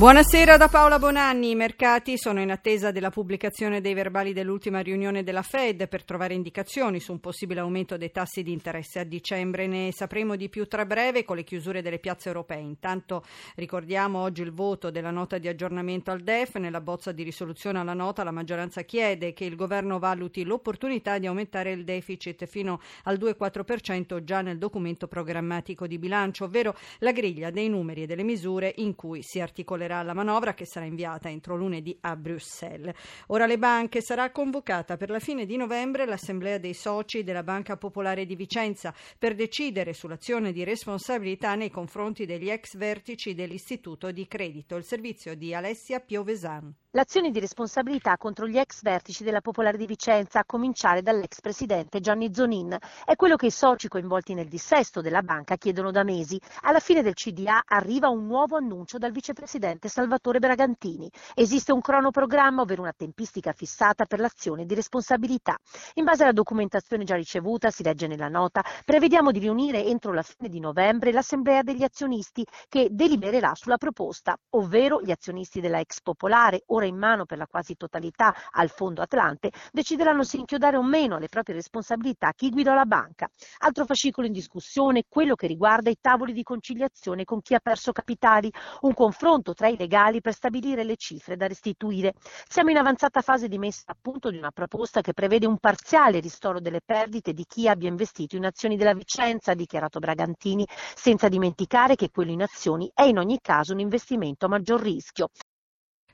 Buonasera da Paola Bonanni. I mercati sono in attesa della pubblicazione dei verbali dell'ultima riunione della Fed per trovare indicazioni su un possibile aumento dei tassi di interesse a dicembre. Ne sapremo di più tra breve con le chiusure delle piazze europee. Intanto ricordiamo oggi il voto della nota di aggiornamento al DEF. Nella bozza di risoluzione alla nota la maggioranza chiede che il governo valuti l'opportunità di aumentare il deficit fino al 2,4% già nel documento programmatico di bilancio, ovvero la griglia dei numeri e delle misure in cui si articolerà approverà la manovra che sarà inviata entro lunedì a Bruxelles. Ora le banche sarà convocata per la fine di novembre l'assemblea dei soci della Banca Popolare di Vicenza per decidere sull'azione di responsabilità nei confronti degli ex vertici dell'Istituto di Credito. Il servizio di Alessia Piovesan. L'azione di responsabilità contro gli ex vertici della Popolare di Vicenza, a cominciare dall'ex presidente Gianni Zonin, è quello che i soci coinvolti nel dissesto della banca chiedono da mesi. Alla fine del CDA arriva un nuovo annuncio dal vicepresidente Salvatore Bragantini. Esiste un cronoprogramma, ovvero una tempistica fissata per l'azione di responsabilità. In base alla documentazione già ricevuta, si legge nella nota, prevediamo di riunire entro la fine di novembre l'assemblea degli azionisti che delibererà sulla proposta, ovvero gli azionisti della ex Popolare, ora in mano per la quasi totalità al Fondo Atlante, decideranno se inchiodare o meno alle proprie responsabilità chi guida la banca. Altro fascicolo in discussione, quello che riguarda i tavoli di conciliazione con chi ha perso capitali, un confronto tra legali per stabilire le cifre da restituire. Siamo in avanzata fase di messa a punto di una proposta che prevede un parziale ristoro delle perdite di chi abbia investito in azioni della Vicenza, ha dichiarato Bragantini, senza dimenticare che quello in azioni è in ogni caso un investimento a maggior rischio.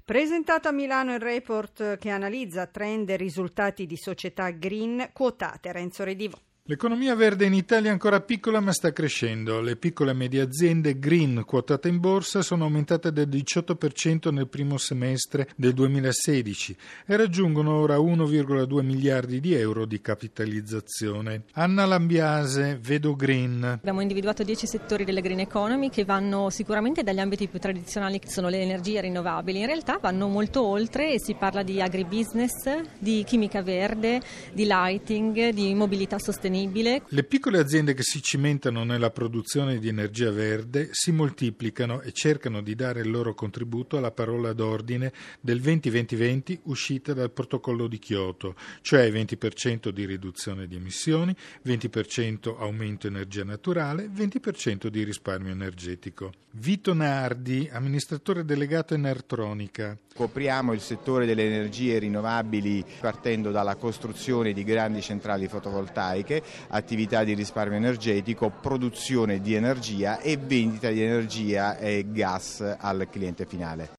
Presentato a Milano il report che analizza trend e risultati di società green quotate. Renzo Redivo. L'economia verde in Italia è ancora piccola ma sta crescendo. Le piccole e medie aziende green quotate in borsa sono aumentate del 18% nel primo semestre del 2016 e raggiungono ora 1,2 miliardi di euro di capitalizzazione. Anna Lambiase, Vedo Green. Abbiamo individuato 10 settori della green economy che vanno sicuramente dagli ambiti più tradizionali che sono le energie rinnovabili. In realtà vanno molto oltre e si parla di agribusiness, di chimica verde, di lighting, di mobilità sostenibile sostenibile. Le piccole aziende che si cimentano nella produzione di energia verde si moltiplicano e cercano di dare il loro contributo alla parola d'ordine del 20-20-20 uscita dal protocollo di Kyoto, cioè 20% di riduzione di emissioni, 20% aumento energia naturale, 20% di risparmio energetico. Vito Nardi, amministratore delegato Enertronica. Copriamo il settore delle energie rinnovabili partendo dalla costruzione di grandi centrali fotovoltaiche attività di risparmio energetico, produzione di energia e vendita di energia e gas al cliente finale.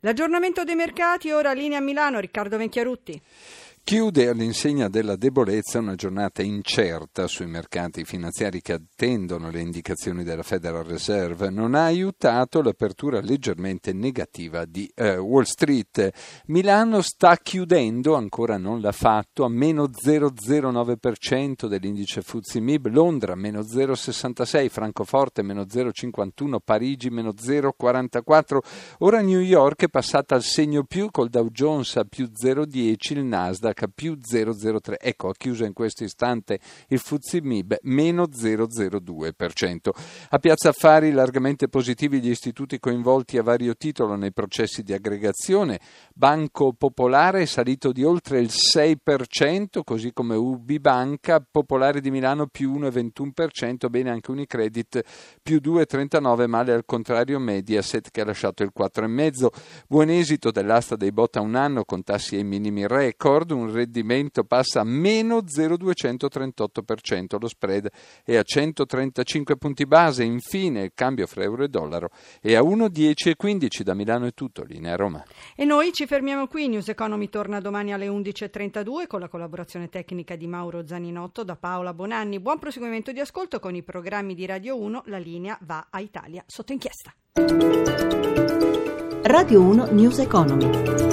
L'aggiornamento dei mercati, ora linea a Milano, Riccardo Venchiarutti. Chiude all'insegna della debolezza una giornata incerta sui mercati finanziari che attendono le indicazioni della Federal Reserve. Non ha aiutato l'apertura leggermente negativa di eh, Wall Street. Milano sta chiudendo, ancora non l'ha fatto, a meno 0,09% dell'indice FTSE MIB, Londra meno 0,66%, Francoforte meno 0,51%, Parigi meno 0,44%. Ora New York è passata al segno più col Dow Jones a più 0,10%, il Nasdaq più 0,03. Ecco, ha chiuso in questo istante il Fuzzi MIB meno 0,02%. A Piazza Affari largamente positivi gli istituti coinvolti a vario titolo nei processi di aggregazione. Banco Popolare è salito di oltre il 6%, così come UB Banca, Popolare di Milano più 1,21%, bene anche Unicredit più 2,39%, male al contrario Mediaset che ha lasciato il 4,5%. Buon esito dell'asta dei Botta un anno con tassi ai minimi record, un rendimento passa a meno 0,238%, lo spread è a 135 punti base, infine il cambio fra euro e dollaro è a 1,1015 da Milano è tutto, linea Roma. E noi ci fermiamo qui, News Economy torna domani alle 11.32 con la collaborazione tecnica di Mauro Zaninotto da Paola Bonanni. Buon proseguimento di ascolto con i programmi di Radio 1, la linea va a Italia sotto inchiesta. Radio 1 News Economy.